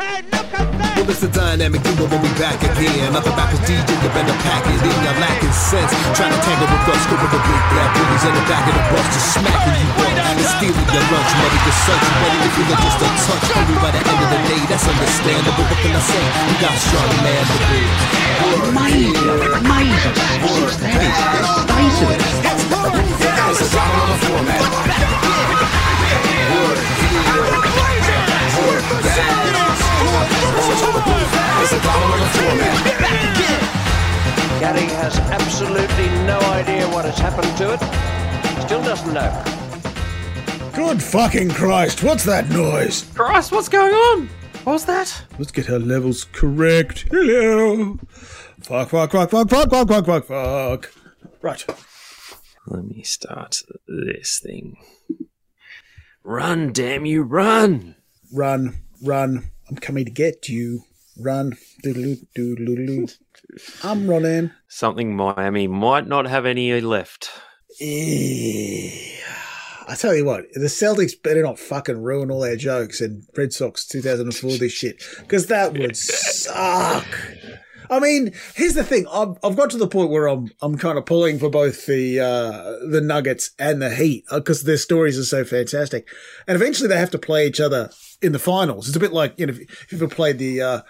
Well, it's a dynamic duo when we back again. Other rappers DJ up better pack it in your lacking sense. Trying to tangle with us, scooping the big black booties in the back of the bus, just smacking you up. And stealing your lunch money, your search money, if you look just a touch. Only by the end of the day, that's understandable. What can I say? You got strong man to be. Meisel, Meisel, siehst du das? Weißt du das? Das ist auch floor. It's a dollar on the floor, man. Gary has absolutely no idea what has happened to it. Still doesn't know. Good fucking Christ, what's that noise? Christ, what's going on? What was that? Let's get our levels correct. Hello. Fuck, fuck, fuck, fuck, fuck, fuck, fuck, fuck, fuck. Right. Let me start this thing. Run, damn you, run! Run, run. I'm coming to get you. Run. Doodaloo, doodaloo. I'm running. Something Miami might not have any left. Eh. I tell you what, the Celtics better not fucking ruin all their jokes and Red Sox 2004 this shit because that would suck. I mean, here's the thing: I've, I've got to the point where I'm I'm kind of pulling for both the uh, the Nuggets and the Heat because their stories are so fantastic, and eventually they have to play each other in the finals. It's a bit like you know if you've ever played the uh,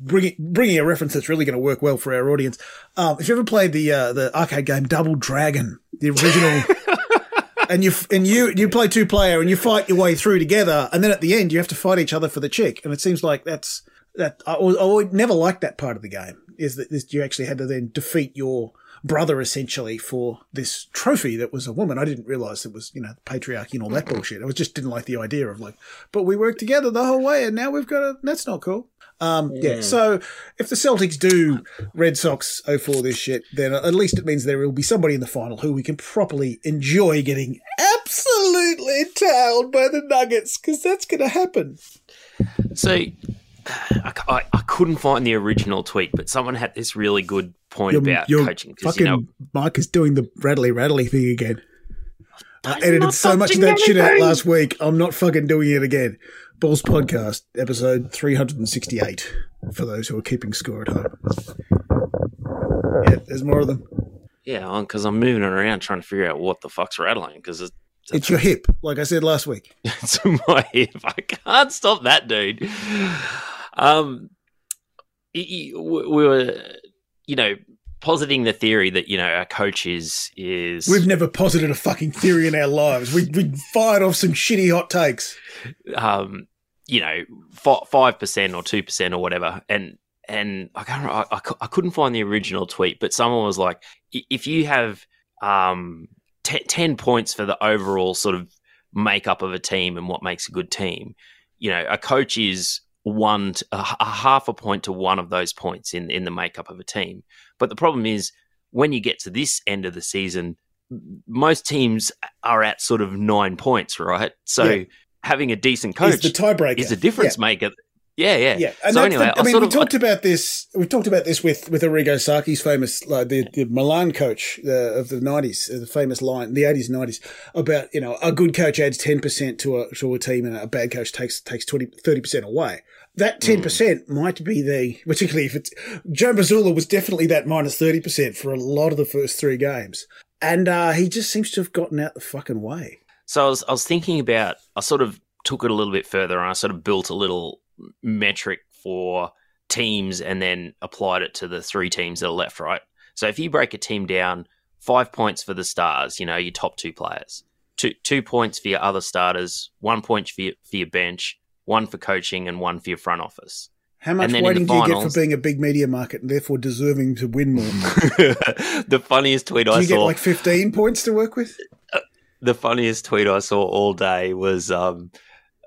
bringing bringing a reference that's really going to work well for our audience. Um, if you ever played the uh, the arcade game Double Dragon, the original. and you and you you play two player and you fight your way through together, and then at the end you have to fight each other for the chick. And it seems like that's that. I, al- I would never liked that part of the game. Is that this, you actually had to then defeat your brother essentially for this trophy that was a woman. I didn't realize it was you know patriarchy and all that bullshit. I was just didn't like the idea of like, but we worked together the whole way, and now we've got a. That's not cool. Um, yeah. So if the Celtics do Red Sox 04 this shit, then at least it means there will be somebody in the final who we can properly enjoy getting absolutely tailed by the Nuggets because that's going to happen. So, I, I, I couldn't find the original tweet, but someone had this really good point about coaching. 'cause, fucking you know, Mike is doing the rattly rattly thing again. I edited so much of touching that shit out last week. I'm not fucking doing it again. Balls Podcast, episode 368, for those who are keeping score at home. Yeah, there's more of them. yeah, because I'm moving it around trying to figure out what the fuck's rattling because it's, It's your hip, like I said last week. it's my hip. I can't stop that, dude. Um, we we were, you know, positing the theory that you know our coach is is We've never posited a fucking theory in our lives. We we fired off some shitty hot takes. um, you know, five percent or two percent or whatever, and and I can't, I, I, I couldn't find the original tweet, but someone was like, if you have um te- ten points for the overall sort of makeup of a team and what makes a good team, you know, a coach is one to, a, half a point to one of those points in in the makeup of a team. But the problem is when you get to this end of the season, most teams are at sort of nine points, right? So Yeah. having a decent coach Is the tiebreaker is a difference Yeah. maker. Yeah, yeah. Yeah, and so anyway, the, I I mean, we of talked about this. We talked about this with with Arrigo Sacchi's famous, like the, the Milan coach uh, of the nineties, the famous line, the eighties, nineties, about you know a good coach adds ten percent to a to a team, and a bad coach takes takes 30 percent away. That ten percent might be the, particularly if it's Joe Mazzulla was definitely that minus thirty percent for a lot of the first three games, and uh, he just seems to have gotten out the fucking way. So I was, I was thinking about, I sort of took it a little bit further and I sort of built a little metric for teams and then applied it to the three teams that are left, right? So if you break a team down, five points for the stars, you know, your top two players, two, two points for your other starters, one point for your, for your bench, one for coaching, and one for your front office. How much weighting do you get for being a big media market and therefore deserving to win more? the funniest tweet Do I saw. you get like 15 points to work with? the funniest tweet I saw all day was um,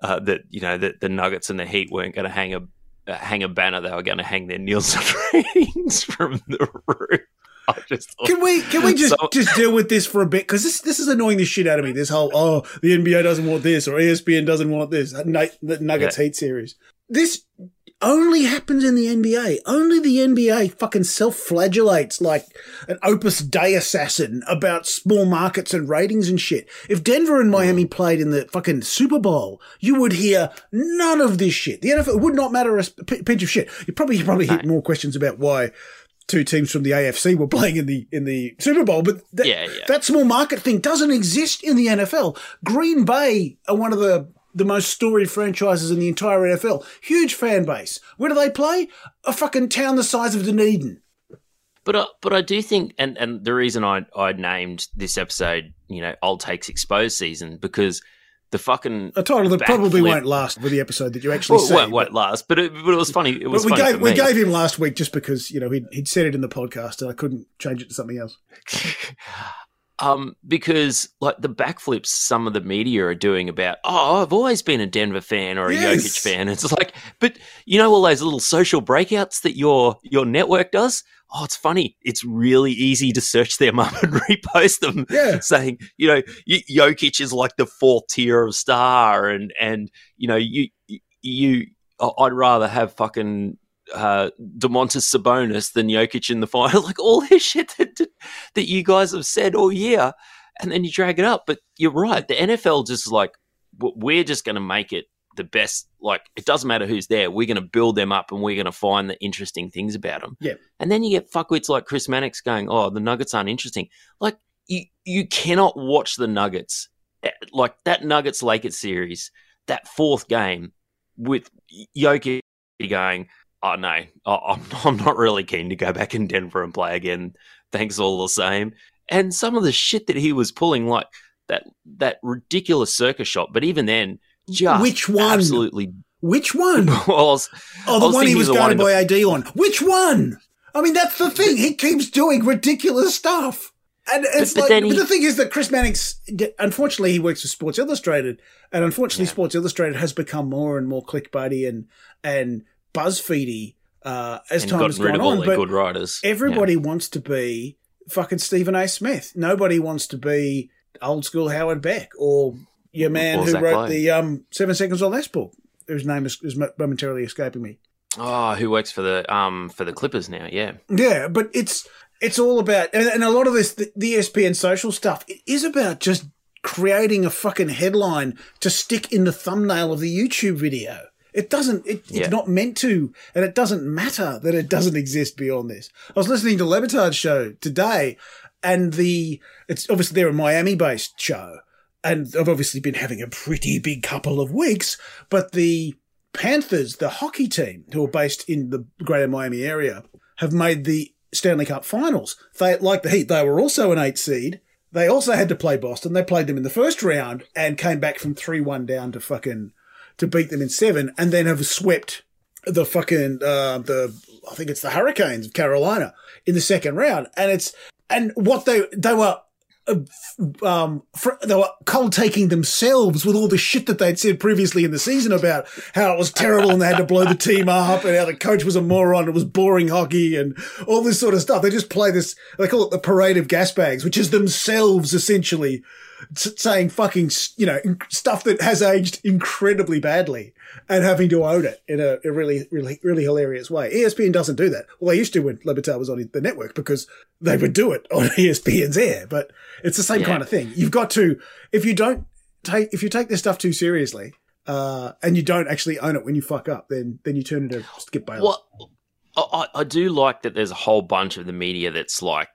uh, that you know that the Nuggets and the Heat weren't going to hang a uh, hang a banner; they were going to hang their Nielsen ratings from the roof. I just thought, Can we can we just So- just deal with this for a bit? Because this this is annoying the shit out of me. This whole oh the NBA doesn't want this or ESPN doesn't want this. Nuggets Heat series. This only happens in the NBA. Only the NBA fucking self-flagellates like an Opus Dei assassin about small markets and ratings and shit. If Denver and Miami mm. played in the fucking Super Bowl, you would hear none of this shit. The NFL would not matter a p- pinch of shit. You probably you probably hit more questions about why two teams from the AFC were playing in the in the Super Bowl, but that, Yeah, yeah. that small market thing doesn't exist in the NFL. Green Bay are one of the the most storied franchises in the entire NFL. Huge fan base. Where do they play? A fucking town the size of Dunedin. But I, but I do think, and, and the reason I I named this episode, you know, old takes exposed season because the fucking A title that probably backflip- won't last with the episode that you actually well, see. it won't, won't last. But it, but it was funny. It was we funny gave we gave him last week just because you know he'd, he'd said it in the podcast and I couldn't change it to something else. um, because like the backflips some of the media are doing about, oh, I've always been a Denver fan or a Yes. Jokic fan. It's like, but you know all those little social breakouts that your your network does. Oh, it's funny. It's really easy to search them up and repost them, Yeah. saying, you know, y- Jokic is like the fourth tier of star, and and you know, you you, I'd rather have fucking uh, Domantas Sabonis than Jokic in the final. Like all this shit that, that you guys have said all year, and then you drag it up. But you're right. The NFL just like we're just going to make it the best. Like it doesn't matter who's there. We're going to build them up, and we're going to find the interesting things about them. Yeah. And then you get fuckwits like Chris Mannix going, "Oh, the Nuggets aren't interesting." Like you you cannot watch the Nuggets eh, like that Nuggets Lakers series, that fourth game with Jokic going, "Oh no, I- I'm I'm not really keen to go back in Denver and play again. Thanks all the same." And some of the shit that he was pulling, like that that ridiculous circus shot, but even then, just Which one? Absolutely. Which one? Well, was- Oh, the was one he was guarded in the- by AD on. Which one? I mean, that's the thing. He keeps doing ridiculous stuff. And it's but like, but he- the thing is that Chris Mannix, unfortunately, he works for Sports Illustrated, and unfortunately, Yeah. Sports Illustrated has become more and more clickbaity and and BuzzFeedy uh, as and time has gone on. But good writers. everybody wants to be fucking Stephen A. Smith. Nobody wants to be old school Howard Beck or your man Or who Zach wrote Lowe. the um, Seven Seconds or Less book, whose name is, is momentarily escaping me. Oh, who works for the um for the Clippers now? Yeah, Yeah, but it's it's all about and, and a lot of this the, the ESPN social stuff it is about just creating a fucking headline to stick in the thumbnail of the YouTube video. It doesn't. It, Yeah. It's not meant to, and it doesn't matter that it doesn't exist beyond this. I was listening to Le Batard's show today, and the it's obviously they're a Miami-based show, and I've obviously been having a pretty big couple of weeks. But the Panthers, the hockey team, who are based in the Greater Miami area, have made the Stanley Cup Finals. They like the Heat. They were also an eight seed. They also had to play Boston. They played them in the first round and came back from three one down to fucking to beat them in seven, and then have swept the fucking uh, the I think it's the Hurricanes of Carolina in the second round, and it's and what they they were. Uh, Um, they were cold taking themselves with all the shit that they'd said previously in the season about how it was terrible and they had to blow the team up and how the coach was a moron. It was boring hockey and all this sort of stuff. They just play this. They call it the parade of gas bags, which is themselves essentially saying fucking, you know, stuff that has aged incredibly badly and having to own it in a, a really, really, really hilarious way. ESPN doesn't do that. Well, they used to when Le Batard was on the network because they would do it on ESPN's air, but it's the same Yeah. kind of thing. You've got to, if you don't take, if you take this stuff too seriously, uh, and you don't actually own it when you fuck up, then, then you turn into Skip Bayless. Well, I, I I do like that there's a whole bunch of the media that's like,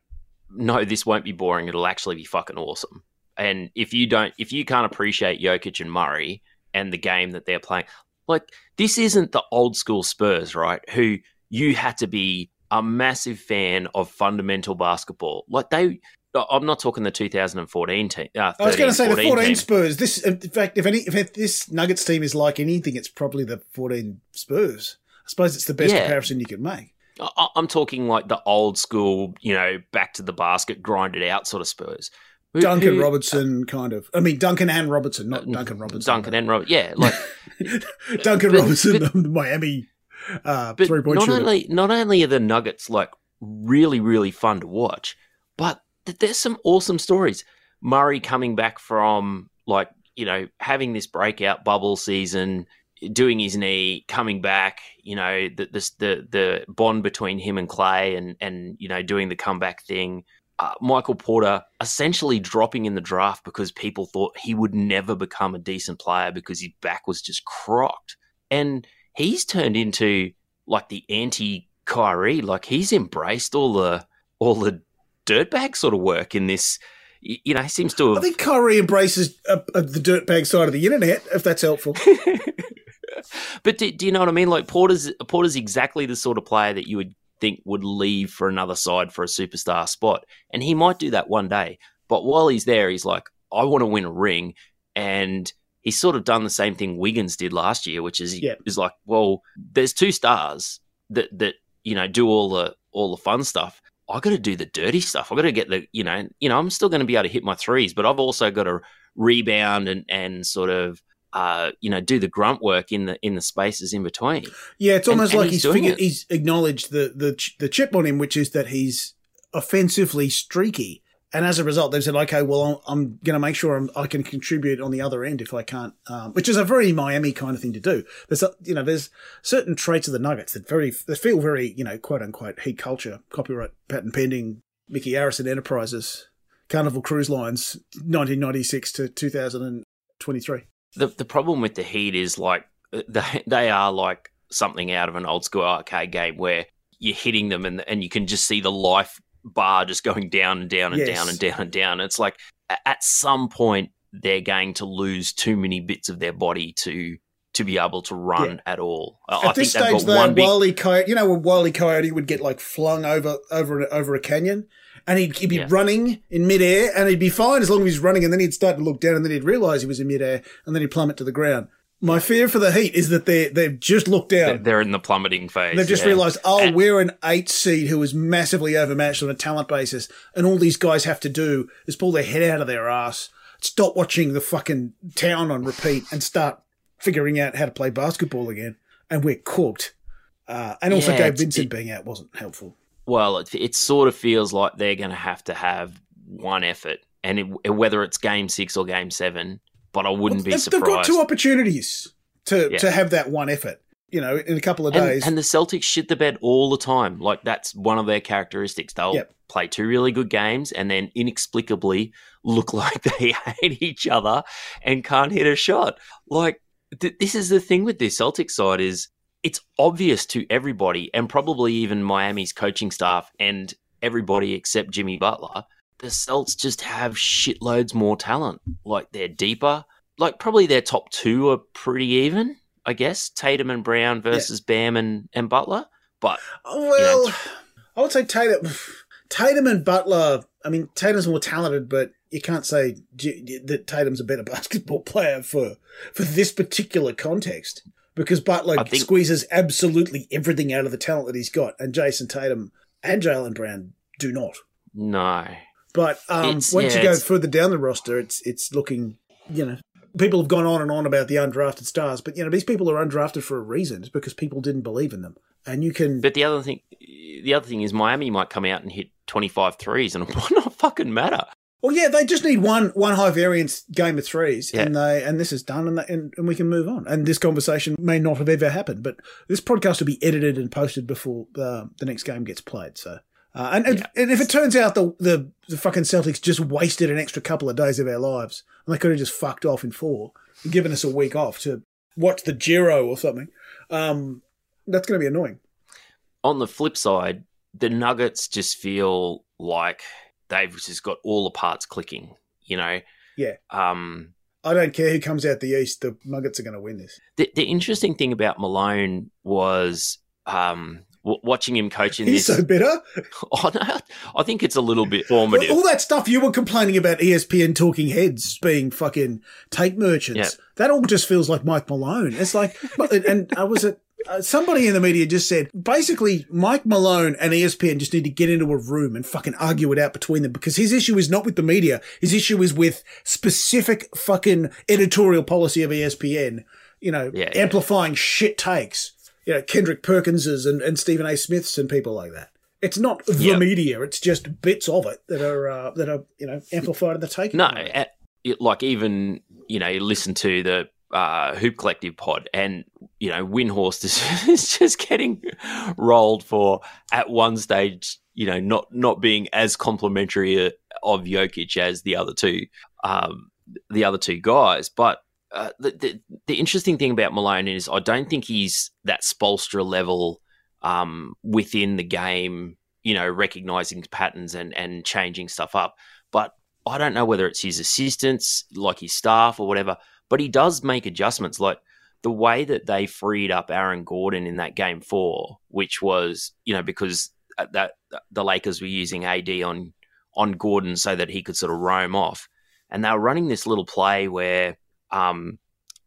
no, this won't be boring. It'll actually be fucking awesome. And if you don't, if you can't appreciate Jokic and Murray and the game that they're playing, like this isn't the old school Spurs, right? Who you had to be a massive fan of fundamental basketball. Like they, I'm not talking the 2014 team. Uh, I was going to say the 14 team. Spurs. This, in fact, if any, if this Nuggets team is like anything, it's probably the 14 Spurs. I suppose it's the best Yeah. comparison you can make. I- I'm talking like the old school, you know, back to the basket, grind it out sort of Spurs. Who- Duncan who- Robinson, kind of. I mean, Duncan and Robinson, not Duncan Robinson. Duncan and Robert. Yeah, like Duncan but- Robinson, but- the Miami uh, but three point not shooter. only not only are the Nuggets like really really fun to watch, but th- there's some awesome stories. Murray coming back from like you know having this breakout bubble season, doing his knee, coming back, you know, the the the, the bond between him and Clay, and and you know, doing the comeback thing. Uh, Michael Porter essentially dropping in the draft because people thought he would never become a decent player because his back was just crocked, and he's turned into like the anti Kyrie. Like he's embraced all the all the dirtbag sort of work in this. You know, he seems to have. I think Kyrie embraces uh, uh, the dirtbag side of the internet, if that's helpful. but do, do you know what I mean? Like Porter's Porter's exactly the sort of player that you would think would leave for another side for a superstar spot, and he might do that one day. But while he's there, he's like, I want to win a ring, and he's sort of done the same thing Wiggins did last year, which is Yeah. is like, well, there's two stars that that you know do all the all the fun stuff. I got to do the dirty stuff. I got to get the you know you know I'm still going to be able to hit my threes, but I've also got to rebound and and sort of uh, you know, do the grunt work in the in the spaces in between. Yeah, it's almost and like he's he's, figured, he's acknowledged the, the ch- the chip on him, which is that he's offensively streaky. And as a result, they've said, okay, well, I'm, I'm going to make sure I'm, I can contribute on the other end if I can't, um, which is a very Miami kind of thing to do. There's, a, you know, there's certain traits of the Nuggets that very, that feel very, you know, quote unquote heat culture, copyright patent pending, Micky Arison Enterprises, Carnival Cruise Lines, 1996 to 2023. The the problem with the Heat is like they they are like something out of an old school arcade game where you're hitting them and and you can just see the life bar just going down and down and Yes. down and down and down. It's like at some point they're going to lose too many bits of their body to to be able to run at all. I- I At this think stage, though, one big Wily Coyote, you know, when Wily Coyote would get like flung over over over a canyon, and he'd, he'd be Yeah. running in midair, and he'd be fine as long as he's running, and then he'd start to look down, and then he'd realise he was in midair, and then he'd plummet to the ground. My fear for the Heat is that they they've just looked down. they're in the plummeting phase. They've just yeah. realised, oh, And- we're an eight seed who is massively overmatched on a talent basis, and all these guys have to do is pull their head out of their ass, stop watching the fucking town on repeat, and start figuring out how to play basketball again. And we're cooked. Uh, and also, Yeah, Gabe Vincent it- being out wasn't helpful. Well, it, it sort of feels like they're going to have to have one effort, and it, whether it's game six or game seven, but I wouldn't be They've- They've got surprised. two opportunities to Yeah. to have that one effort. You know, in a couple of and, days. and the Celtics shit the bed all the time. Like that's one of their characteristics. They'll Yep. play two really good games and then inexplicably look like they hate each other and can't hit a shot. Like th- this is the thing with the Celtics side is it's obvious to everybody and probably even Miami's coaching staff and everybody except Jimmy Butler. The Celts just have shitloads more talent. Like they're deeper. Like probably their top two are pretty even. I guess Tatum and Brown versus Bam and, and Butler. But Oh, well, know, I would say Tatum, Tatum and Butler. I mean, Tatum's more talented, but you can't say that Tatum's a better basketball player for for this particular context because Butler think- squeezes absolutely everything out of the talent that he's got, and Jayson Tatum and Jaylen Brown do not. no, But um, once yeah, you go it's- further down the roster, it's it's looking, you know, people have gone on and on about the undrafted stars, but you know these people are undrafted for a reason. It's because people didn't believe in them, and you can. But the other thing, the other thing is Miami might come out and hit 25 threes, and it might not fucking matter. Well, yeah, they just need one one high variance game of threes, Yeah. and they and this is done, and, they, and and we can move on. And this conversation may not have ever happened, but this podcast will be edited and posted before uh, the next game gets played. So. Uh, and, and, Yeah. and if it turns out the, the the fucking Celtics just wasted an extra couple of days of our lives, and they could have just fucked off in four and given us a week off to watch the Giro or something, um, that's going to be annoying. On the flip side, the Nuggets just feel like they've just got all the parts clicking, you know? Yeah. Um, I don't care who comes out the East, the Nuggets are going to win this. the, the interesting thing about Malone was um, w- watching him coaching He's this. so bitter. oh, no, I think it's a little bit formative. All that stuff you were complaining about ESPN talking heads being fucking tape merchants. Yeah. That all just feels like Mike Malone. It's like, and I was at, uh, somebody in the media just said basically Mike Malone and ESPN just need to get into a room and fucking argue it out between them because his issue is not with the media. His issue is with specific fucking editorial policy of ESPN, you know, Yeah, yeah. amplifying shit takes. You know, Kendrick Perkinses and, and Stephen A. Smiths and people like that. It's not the Yeah. media; it's just bits of it that are uh, that are you know amplified in the taking. No, at, it- like even you know, you listen to the uh, Hoop Collective pod, and you know, Windhorst is, is just getting rolled for at one stage, you know, not not being as complimentary uh, of Jokic as the other two, um, the other two guys. But uh, the, the the interesting thing about Malone is I don't think he's that Spoelstra level um, within the game, you know, recognizing patterns and and changing stuff up. But I don't know whether it's his assistants, like his staff or whatever but he does make adjustments. Like the way that they freed up Aaron Gordon in that game four, which was you know because that the Lakers were using AD on on Gordon so that he could sort of roam off, and they were running this little play where um,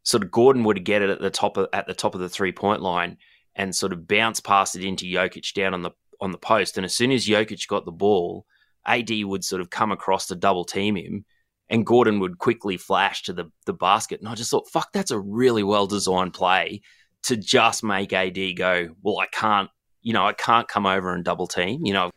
sort of Gordon would get it at the top of at the top of the three point line and sort of bounce past it into Jokic down on the on the post, and as soon as Jokic got the ball, AD would sort of come across to double team him and Gordon would quickly flash to the, the basket. And I just thought, fuck, that's a really well designed play to just make AD go, well, I can't, you know, I can't come over and double team. You know,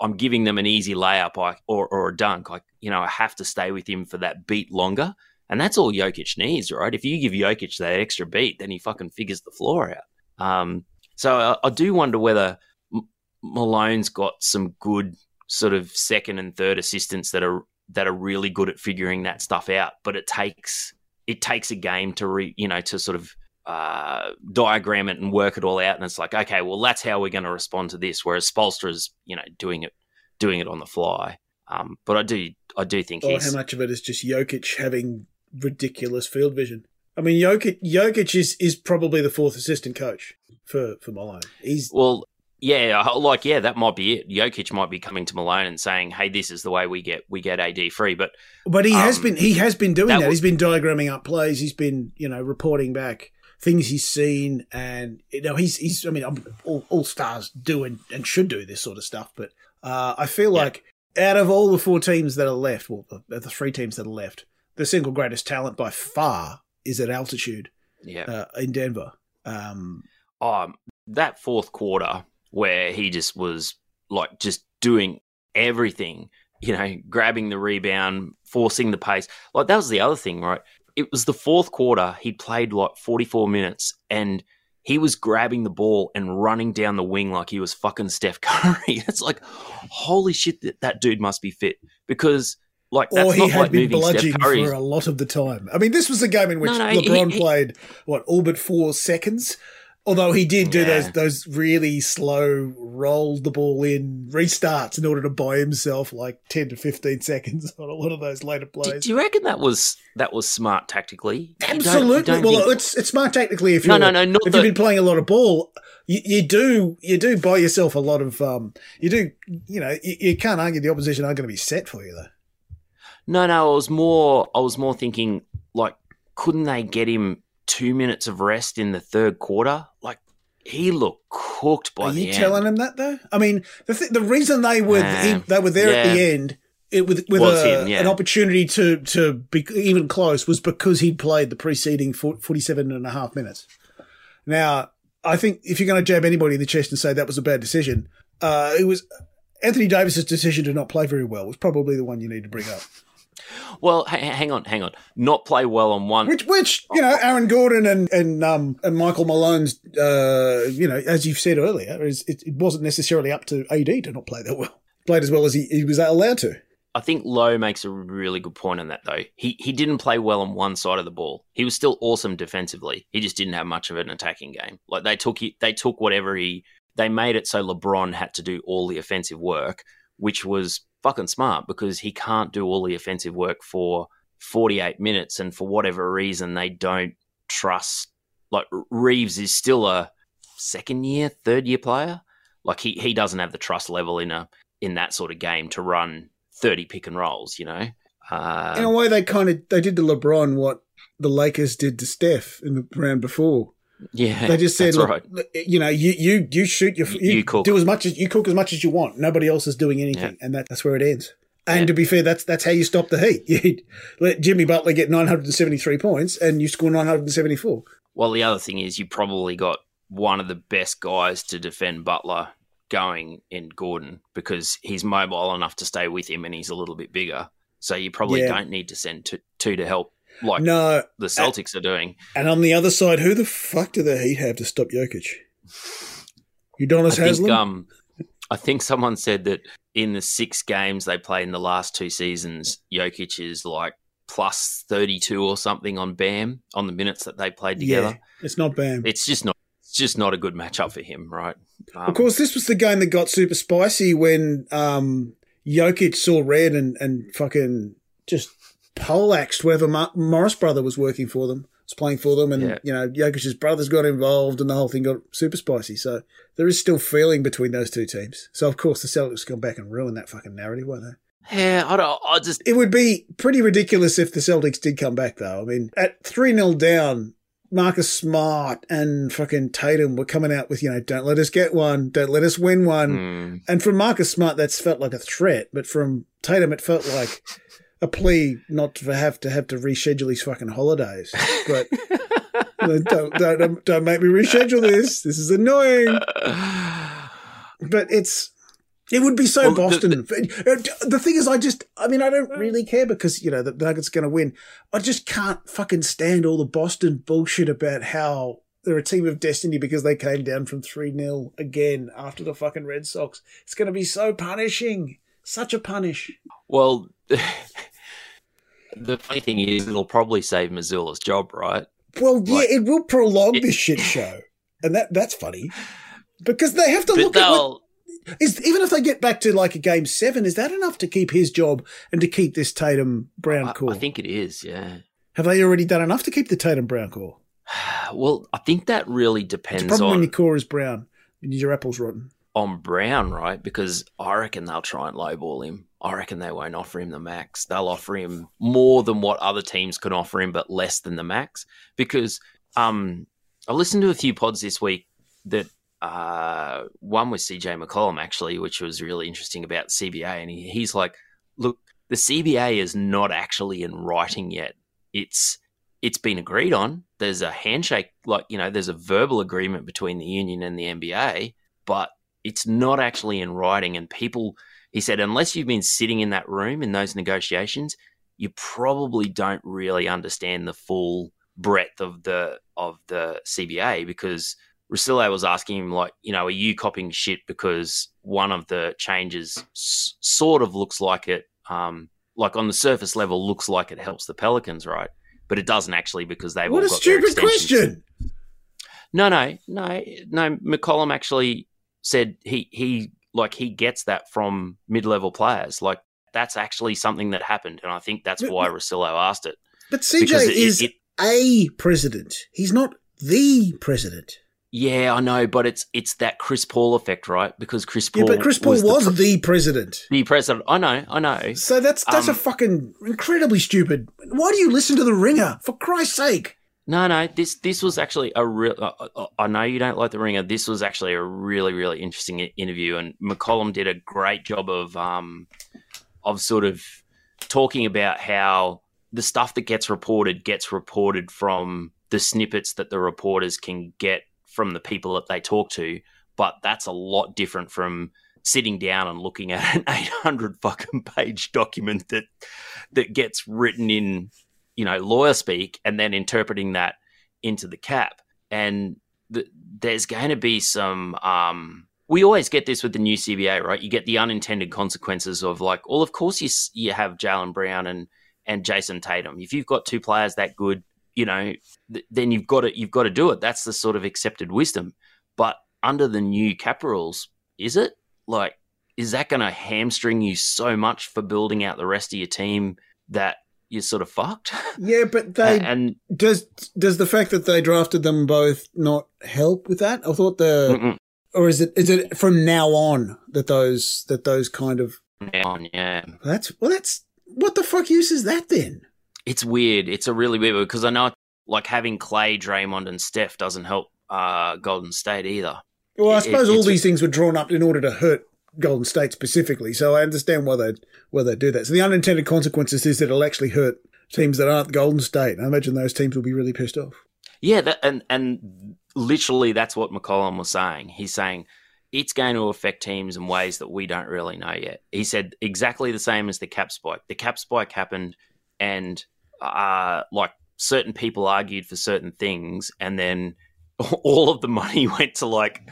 I'm giving them an easy layup or, or a dunk. Like, you know, I have to stay with him for that beat longer. And that's all Jokic needs, right? If you give Jokic that extra beat, then he fucking figures the floor out. Um, so I, I, do wonder whether M- Malone's got some good sort of second and third assistants that are that are really good at figuring that stuff out. But it takes it takes a game to re, you know to sort of uh, diagram it and work it all out. And it's like, okay, well, that's how we're going to respond to this. Whereas Spoelstra is you know, doing it doing it on the fly. Um, but I do I do think or how much of it is just Jokic having ridiculous field vision. I mean, Jokic Jokic is is probably the fourth assistant coach for for Malone. He's well, yeah, like yeah, that might be it. Jokic might be coming to Malone and saying, "Hey, this is the way we get we get AD free." But but he um, has been he has been doing that. that. he's been diagramming up plays. He's been you know reporting back things he's seen, and you know he's he's. I mean, all, all stars do and, and should do this sort of stuff. But uh, I feel yeah. like out of all the four teams that are left, well, the, the three teams that are left, the single greatest talent by far is at altitude. Yeah, uh, in Denver. Um, um, that fourth quarter where he just was like just doing everything, you know, grabbing the rebound, forcing the pace. Like that was the other thing, right? It was the fourth quarter. He played like 44 minutes and he was grabbing the ball and running down the wing like he was fucking Steph Curry. it's like, holy shit, that, that dude must be fit because like that's or he had like been bludging for a lot of the time. I mean, this was a game in which no, no, LeBron he, he, played what all but four seconds. Although he did do yeah. those those really slow roll the ball in restarts in order to buy himself like ten to fifteen seconds on a lot of those later plays. Do, do you reckon that was that was smart tactically? Absolutely. You don't, you don't well, think... it's it's smart tactically if you no, no, no, if the... you've been playing a lot of ball. You, you, do you do buy yourself a lot of um you do you know you, you can't argue the opposition aren't going to be set for you though. No, no, I was more I was more thinking like couldn't they get him two minutes of rest in the third quarter. Like he looked cooked by Are you end. telling him that though? I mean, the th- the reason they were th- they were there yeah. at the end. It, with with a, him, yeah. an opportunity to to be even close was because he'd played the preceding 47 and a half minutes. Now, I think if you're going to jab anybody in the chest and say that was a bad decision, uh, it was Anthony Davis's decision to not play very well was probably the one you need to bring up. Well, hang on, hang on. Not play well on one. Which, which you know, Aaron Gordon and and um and Michael Malone's, uh, you know, as you've said earlier, is it, it wasn't necessarily up to AD to not play that well. Played as well as he, he was allowed to. I think Lowe makes a really good point on that, though. He he didn't play well on one side of the ball. He was still awesome defensively. He just didn't have much of an attacking game. Like they took he, they took whatever he they made it so LeBron had to do all the offensive work, which was fucking smart because he can't do all the offensive work for 48 minutes. And for whatever reason, they don't trust. Like Reaves is still a second year, third year player. Like he, he doesn't have the trust level in a in that sort of game to run 30 pick and rolls, you know? Uh, in a way, they kind of they did to LeBron what the Lakers did to Steph in the round before. Yeah, they just said, right. you know, you you you shoot your you, you, cook. do as much as you cook as much as you want. Nobody else is doing anything, yeah. and that, that's where it ends. And yeah. to be fair, that's that's how you stop the heat. You let Jimmy Butler get 973 points, and you score 974. Well, the other thing is you probably got one of the best guys to defend Butler going in Gordon because he's mobile enough to stay with him, and he's a little bit bigger. So you probably yeah. don't need to send two, two to help like No, the Celtics are doing. and on the other side, who the fuck do the Heat have to stop Jokic? Udonis I think um, I think someone said that in the six games they played in the last two seasons, Jokic is like plus thirty two or something on Bam on the minutes that they played together. yeah, it's not Bam. It's just not. It's just not a good matchup for him, right? Um, Of course, this was the game that got super spicy when um, Jokic saw red and, and fucking just poleaxed whoever Ma- Morris brother was working for them, was playing for them, and Yeah. you know Jokic's brothers got involved, and the whole thing got super spicy. So there is still feeling between those two teams. So of course the Celtics come back and ruin that fucking narrative, won't they? Yeah, I don't. I just It would be pretty ridiculous if the Celtics did come back, though. I mean, at 3 0 down, Marcus Smart and fucking Tatum were coming out with, you know, don't let us get one, don't let us win one. mm, And from Marcus Smart, that's felt like a threat, but from Tatum, it felt like a plea not to have to have to reschedule his fucking holidays. But don't, don't don't make me reschedule this. This is annoying. But it's it would be so Well, the- Boston. The, uh, thing is, I just I mean, I don't really care because you know the Nuggets going to win. I just can't fucking stand all the Boston bullshit about how. They're a team of destiny because they came down from 3 0 again after the fucking Red Sox. It's going to be so punishing. Such a punish. well, the funny thing is, it'll probably save Mazzulla's job, right? Well, yeah, Like- it will prolong It- this shit show. And that that's funny. Because they have to look at what, is even if they get back to like a game seven, is that enough to keep his job and to keep this Tatum Brown core? I think it is. Yeah. have they already done enough to keep the Tatum Brown core? Well, I think that really It's a depends problem when your core is brown and your apple's rotten. On Brown, right? Because I reckon they'll try and lowball him. I reckon they won't offer him the max. They'll offer him more than what other teams can offer him, but less than the max. Because um, I listened to a few pods this week that uh, one was CJ McCollum actually, which was really interesting about CBA, and he, he's like, "Look, the CBA is not actually in writing yet. It's it's been agreed on. There's a handshake, like you know, there's a verbal agreement between the union and the NBA, but it's not actually in writing. And people, he said, unless you've been sitting in that room in those negotiations, you probably don't really understand the full breadth of the of the CBA because Russillo was asking him like, you know, are you copying shit because one of the changes s- sort of looks like it, um, like on the surface level, looks like it helps the Pelicans, right? But it doesn't actually because they've What all a got stupid question. No, no, no, no. McCollum actually said he he like he gets that from mid level players. Like that's actually something that happened, and I think that's But- why Russillo asked it. But CJ it- is it- a president. He's not the president. Yeah, I know, but it's it's that Chris Paul effect, right? Because Chris Paul, Yeah, but Chris Paul was, the, the, pre- president. the president. I know, I know. So that's that's a Um, fucking incredibly stupid. Why do you listen to the ringer? For Christ's sake. No, no. This this was actually a real. Uh, uh, I know you don't like the ringer. This was actually a really really interesting interview, and McCollum did a great job of um of sort of talking about how the stuff that gets reported gets reported from the snippets that the reporters can get from the people that they talk to, but that's a lot different from sitting down and looking at an 800 fucking page document that that gets written in you know lawyer speak and then interpreting that into the cap. And the, there's going to be some um we always get this with the new CBA right? You get the unintended consequences of like well of course you you have Jaylen Brown and and Jayson Tatum. If you've got two players that good you know th- then you've got to you've got to do it. That's the sort of accepted wisdom. But under the new cap rules is it? Like is that going to hamstring you so much for building out the rest of your team that you're sort of fucked Yeah, but they and does does the fact that they drafted them both not help with that? I thought the Mm-mm. or is it is it from now on that those that those kind of on, yeah. that's well that's what the fuck use is that then? It's weird. It's a really weird because I know like having Clay, Draymond, and Steph doesn't help uh, Golden State either. Well, I It- suppose all these things were drawn up in order to hurt Golden State specifically, so I understand why they why they do that. So the unintended consequences is that it'll actually hurt teams that aren't Golden State. I imagine those teams will be really pissed off. Yeah, that, and and literally that's what McCollum was saying. He's saying it's going to affect teams in ways that we don't really know yet. He said exactly the same as the cap spike. The cap spike happened, and uh, like certain people argued for certain things, and then all of the money went to like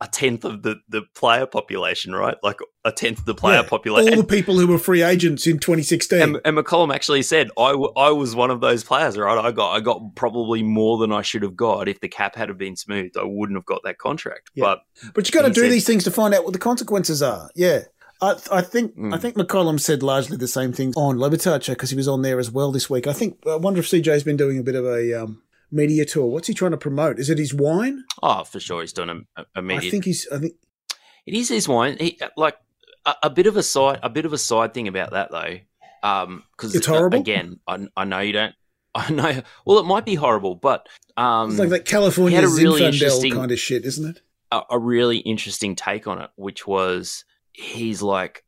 a tenth of the, the player population, right? Like a tenth of the player Yeah, population. All the people who were free agents in 2016. and, and McCollum actually said, I, w- I was one of those players, right? I got I got probably more than I should have got. If the cap had have been smoothed, I wouldn't have got that contract. Yeah. But But you got to do said- these things to find out what the consequences are. Yeah. I, I think Mm. I think McCollum said largely the same things on Lobitacha because he was on there as well this week. I think I wonder if CJ's been doing a bit of a um, media tour. What's he trying to promote? Is it his wine? oh, for sure, he's done a, a media I think he's. I think It is his wine. He, like a, a bit of a side, a bit of a side thing about that though, because It's horrible? Again, I, I know you don't. I know. Well, it might be horrible, but um, it's like that California he had a really Zinfandel kind of shit, isn't it? a, a really interesting take on it, which was he's like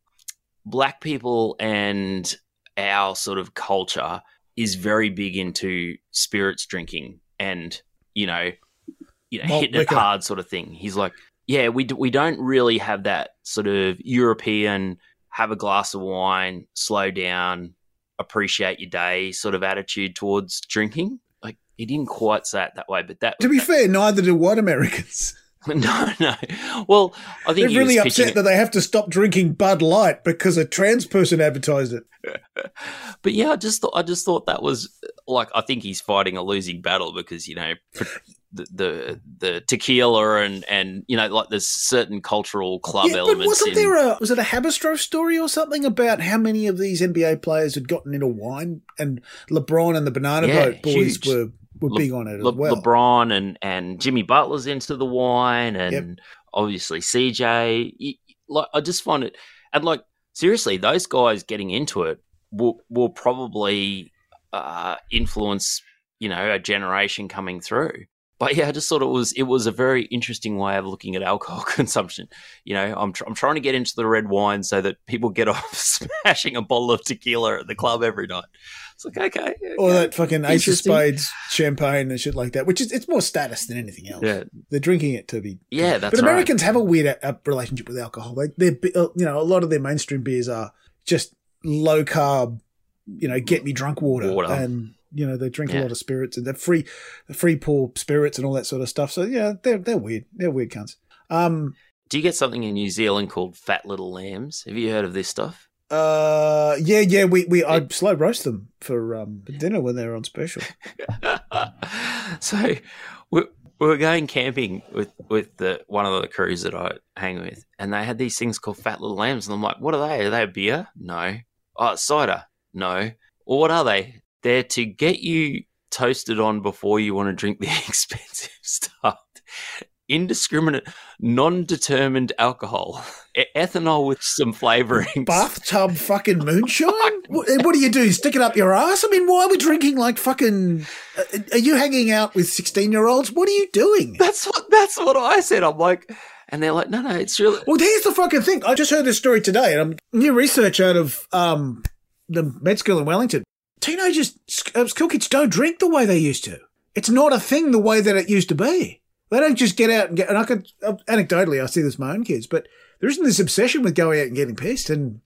black people and our sort of culture is very big into spirits drinking and you know you know Malt hitting liquor. it hard sort of thing. He's like, yeah, we d- we don't really have that sort of European have a glass of wine, slow down, appreciate your day sort of attitude towards drinking. Like he didn't quite say it that way, but that To be fair, neither do white Americans. no, no. Well, I think They're really upset that they have to stop drinking Bud Light because a trans person advertised it. But yeah, I just thought I just thought that was like I think he's fighting a losing battle because you know the the, the tequila and and you know like there's certain cultural club yeah, but wasn't in, there a was it a Haberstroh story or something about how many of these NBA players had gotten into wine and LeBron and the Banana Yeah, Boat boys huge. were were Le- big on it as Le- well. LeBron and and Jimmy Butler's into the wine, and obviously CJ. Like I just find it, and like seriously, those guys getting into it will will probably uh, influence you know a generation coming through. But yeah, I just thought it was it was a very interesting way of looking at alcohol consumption. You know, I'm tr- I'm trying to get into the red wine so that people get off smashing a bottle of tequila at the club every night. It's like okay, or that fucking Ace of Spades champagne and shit like that, which is it's more status than anything else. yeah, They're drinking it to be. yeah, that's but right. Americans have a weird uh, relationship with alcohol. Like they're, uh, you know, a lot of their mainstream beers are just low carb, you know, get me drunk water, Water. and you know they drink a lot of spirits and they're free, free pour spirits and all that sort of stuff. So yeah, they're they're weird. They're weird cunts. Um, Do you get something in New Zealand called fat little lambs? Have you heard of this stuff? uh, yeah, yeah, we we I slow roast them for um for dinner when they're on special. so we, we were going camping with with the one of the crews that I hang with, and they had these things called fat little lambs, and I'm like, what are they? Are they a beer? No. Oh, cider? No. Well, what are they? They're to get you toasted on before you want to drink the expensive stuff. Indiscriminate, non-determined alcohol, E- ethanol with some flavorings. bathtub fucking moonshine? what, what do you do? Stick it up your ass? I mean, why are we drinking like fucking? Uh, are you hanging out with sixteen-year-olds? What are you doing? That's what that's what I said. I'm like, and they're like, no, no, it's really. Well, here's the fucking thing. I just heard this story today, and I'm new research out of um the med school in Wellington. Teenagers, uh, school kids don't drink the way they used to. It's not a thing the way that it used to be. They don't just get out and get. And I could uh, anecdotally, I see this with my own kids, but there isn't this obsession with going out and getting pissed and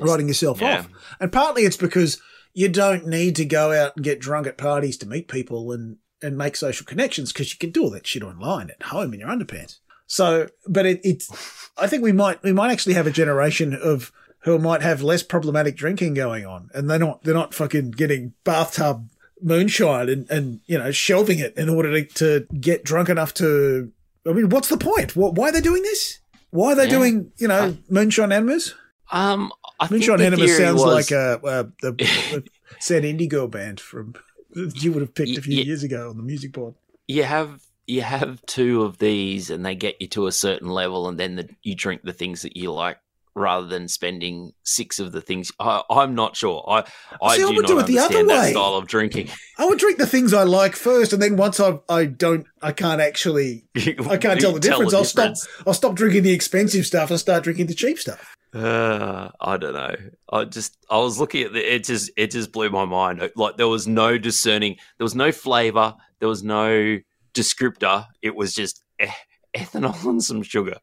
writing yourself Yeah. off. And partly it's because you don't need to go out and get drunk at parties to meet people and, and make social connections because you can do all that shit online at home in your underpants. So, but it, it's, I think we might, we might actually have a generation of who might have less problematic drinking going on and they're not, they're not fucking getting bathtub moonshine and, and, you know, shelving it in order to, to get drunk enough to, I mean, what's the point? What, why are they doing this? Why are they Yeah. doing, you know, moonshine enemas? Um, I Moonshine the Enema theory sounds was- like a, a, the sad indie girl band from you would have picked a few years ago on the music board. you have you have two of these, and they get you to a certain level, and then the, you drink the things that you like. Rather than spending six of the things, I, I'm not sure. I I See, I do would do it the other way. style of drinking. I would drink the things I like first, and then once I I don't, I can't actually, I can't tell the difference. I'll stop. I'll stop drinking the expensive stuff and start drinking the cheap stuff. Uh, I don't know. I just I was looking at the, it. Just it just blew my mind. Like there was no discerning. There was no flavor. There was no descriptor. It was just e- ethanol and some sugar.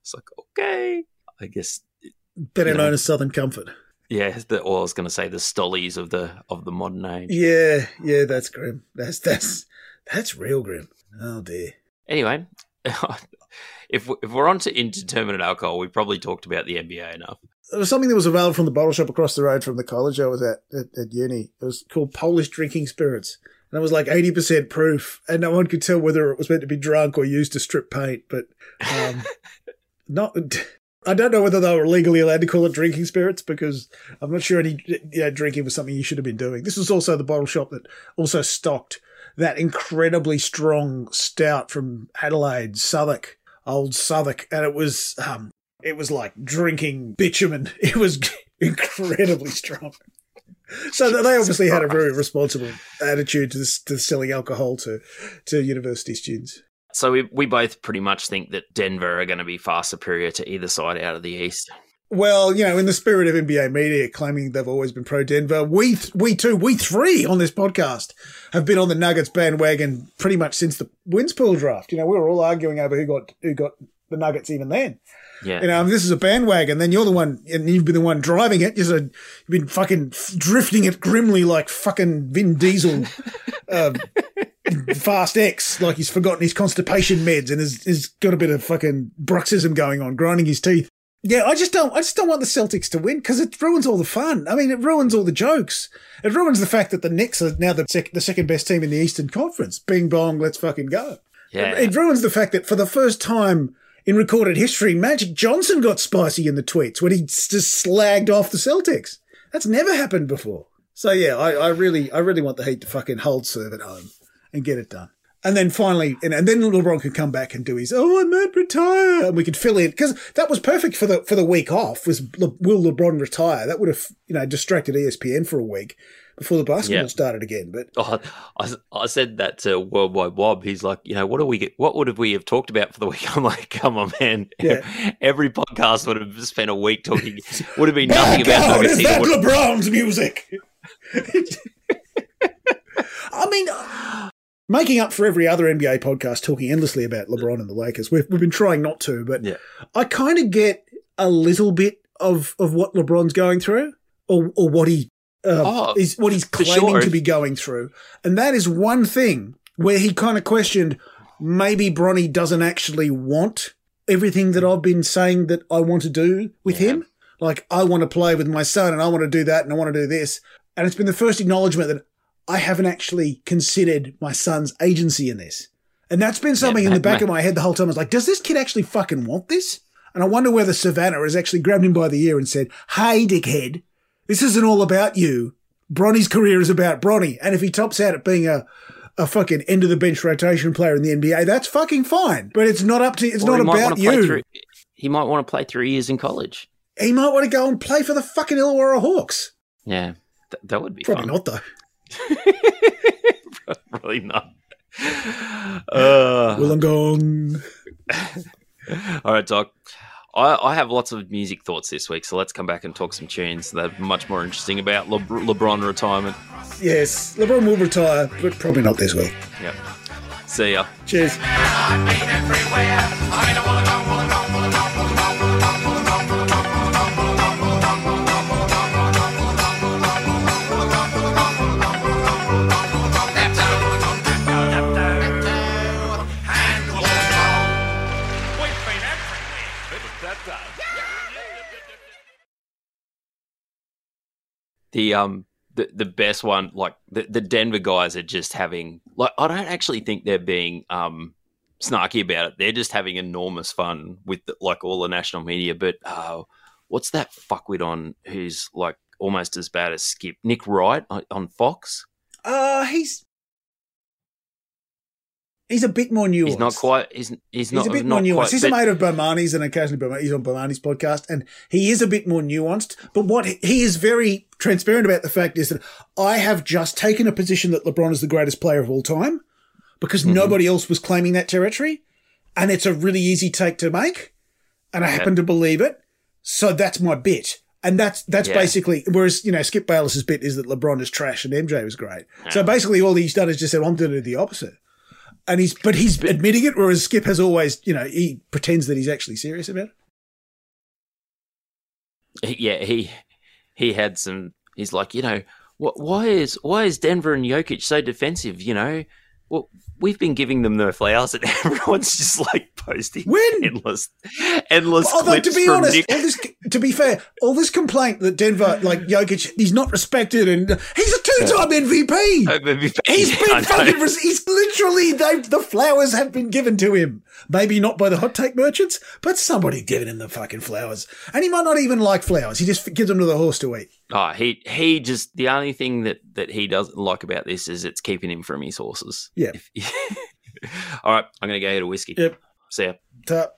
It's like okay, I guess Better Yeah. known as Southern Comfort. yeah, the, or I was going to say the stollies of the of the modern age. Yeah, yeah, that's grim. That's that's that's real grim. Oh dear. Anyway, if if we're on to indeterminate alcohol, we probably talked about the NBA enough. There was something that was available from the bottle shop across the road from the college I was at at, at uni. It was called Polish drinking spirits. And it was like 80% proof, and no one could tell whether it was meant to be drunk or used to strip paint. But um, not, I don't know whether they were legally allowed to call it drinking spirits because I'm not sure any you know, drinking was something you should have been doing. This was also the bottle shop that also stocked that incredibly strong stout from Adelaide, Southwark, old Southwark, and it was um, it was like drinking bitumen. It was incredibly strong. So they obviously had a very responsible attitude to, this, to selling alcohol to to university students. So we we both pretty much think that Denver are going to be far superior to either side out of the East. Well, you know, in the spirit of NBA media claiming they've always been pro Denver, we th- we two, we three on this podcast have been on the Nuggets bandwagon pretty much since the wins pool draft. You know, we were all arguing over who got who got the Nuggets even then. Yeah, You know, if this is a bandwagon, then you're the one, and you've been the one driving it. You're you've been fucking drifting it grimly like fucking Vin Diesel, uh, Fast X, like he's forgotten his constipation meds and has, has got a bit of fucking bruxism going on, grinding his teeth. Yeah, I just don't, I just don't want the Celtics to win because it ruins all the fun. I mean, it ruins all the jokes. It ruins the fact that the Knicks are now the, sec- the second best team in the Eastern Conference. Bing bong, let's fucking go. yeah. It ruins the fact that for the first time in recorded history, Magic Johnson got spicy in the tweets when he just slagged off the Celtics. That's never happened before. So yeah, I, I really, I really want the Heat to fucking hold serve at home and get it done. And then finally, and, and then LeBron can come back and do his, oh, I might retire, and we could fill in because that was perfect for the for the week off. Was Le, will LeBron retire? That would have you know distracted ESPN for a week before the basketball Yeah. started again. But Oh, I, I said that to Worldwide Wob. He's like, you know, what do we get? What would have we have talked about for the week? I'm like, come on, man. Yeah. Every podcast would have spent a week talking. Would have been nothing about God, Nuggets. is that LeBron's music? I mean, making up for every other NBA podcast talking endlessly about LeBron and the Lakers. We've, we've been trying not to, but Yeah. I kind of get a little bit of, of what LeBron's going through or, or what he uh, Oh, is what he's claiming sure. to be going through. And that is one thing where he kind of questioned maybe Bronny doesn't actually want everything that I've been saying that I want to do with Yeah. him. Like, I want to play with my son and I want to do that and I want to do this. And it's been the first acknowledgement that I haven't actually considered my son's agency in this. And that's been something in the back of my head the whole time. I was like, does this kid actually fucking want this? And I wonder whether Savannah has actually grabbed him by the ear and said, Hey, dickhead, this isn't all about you. Bronny's career is about Bronny. And if he tops out at being a, a fucking end of the bench rotation player in the NBA, that's fucking fine. But it's not up to, it's or not about you. Through, he might want to play three years in college. He might want to go and play for the fucking Illawarra Hawks. Yeah, Th- that would be Probably fun. not though. Probably not. Uh, Wollongong. all right, Doc. I, I have lots of music thoughts this week, so let's come back and talk some tunes that are much more interesting about Le- LeBron retirement. Yes, LeBron will retire, but probably not this week. Yep. See ya. Cheers. The um the, the best one, like the, the Denver guys are just having like I don't actually think they're being um snarky about it. They're just having enormous fun with the, like all the national media. But uh, what's that fuckwit on who's like almost as bad as Skip Nick Wright on, on Fox? Uh, he's he's a bit more nuanced. He's not quite. He's he's, He's not a bit more nuanced. quite, he's a mate of Bomani's and occasionally Bomani- he's on Bomani's podcast, and he is a bit more nuanced. But what he- is very transparent about the fact is that I have just taken a position that LeBron is the greatest player of all time because Mm-hmm. nobody else was claiming that territory, and it's a really easy take to make, and I happen to believe it. So that's my bit. And that's that's Yeah. basically whereas you know Skip Bayless's bit is that LeBron is trash and MJ was great. So basically all he's done is just said I'm going to do the opposite and he's but he's admitting it, whereas Skip has always, you know, he pretends that he's actually serious about it. yeah, he he had some. He's like, you know, what? Why is why is Denver and Jokic so defensive? You know, well, we've been giving them their flowers, and everyone's just like posting When? endless, endless Although clips to be honest, Nick. all this, to be fair, all this complaint that Denver, like Jokic, he's not respected, and he's a two-time MVP. He's Yeah, I been fucking. res- He's literally. They, the flowers have been given to him. Maybe not by the hot take merchants, but somebody giving him the fucking flowers. And he might not even like flowers. He just gives them to the horse to eat. Oh, he he just the only thing that that he doesn't like about this is it's keeping him from his horses. Yeah. If- all right, I'm gonna go get a whiskey. Yep. See ya. Ta-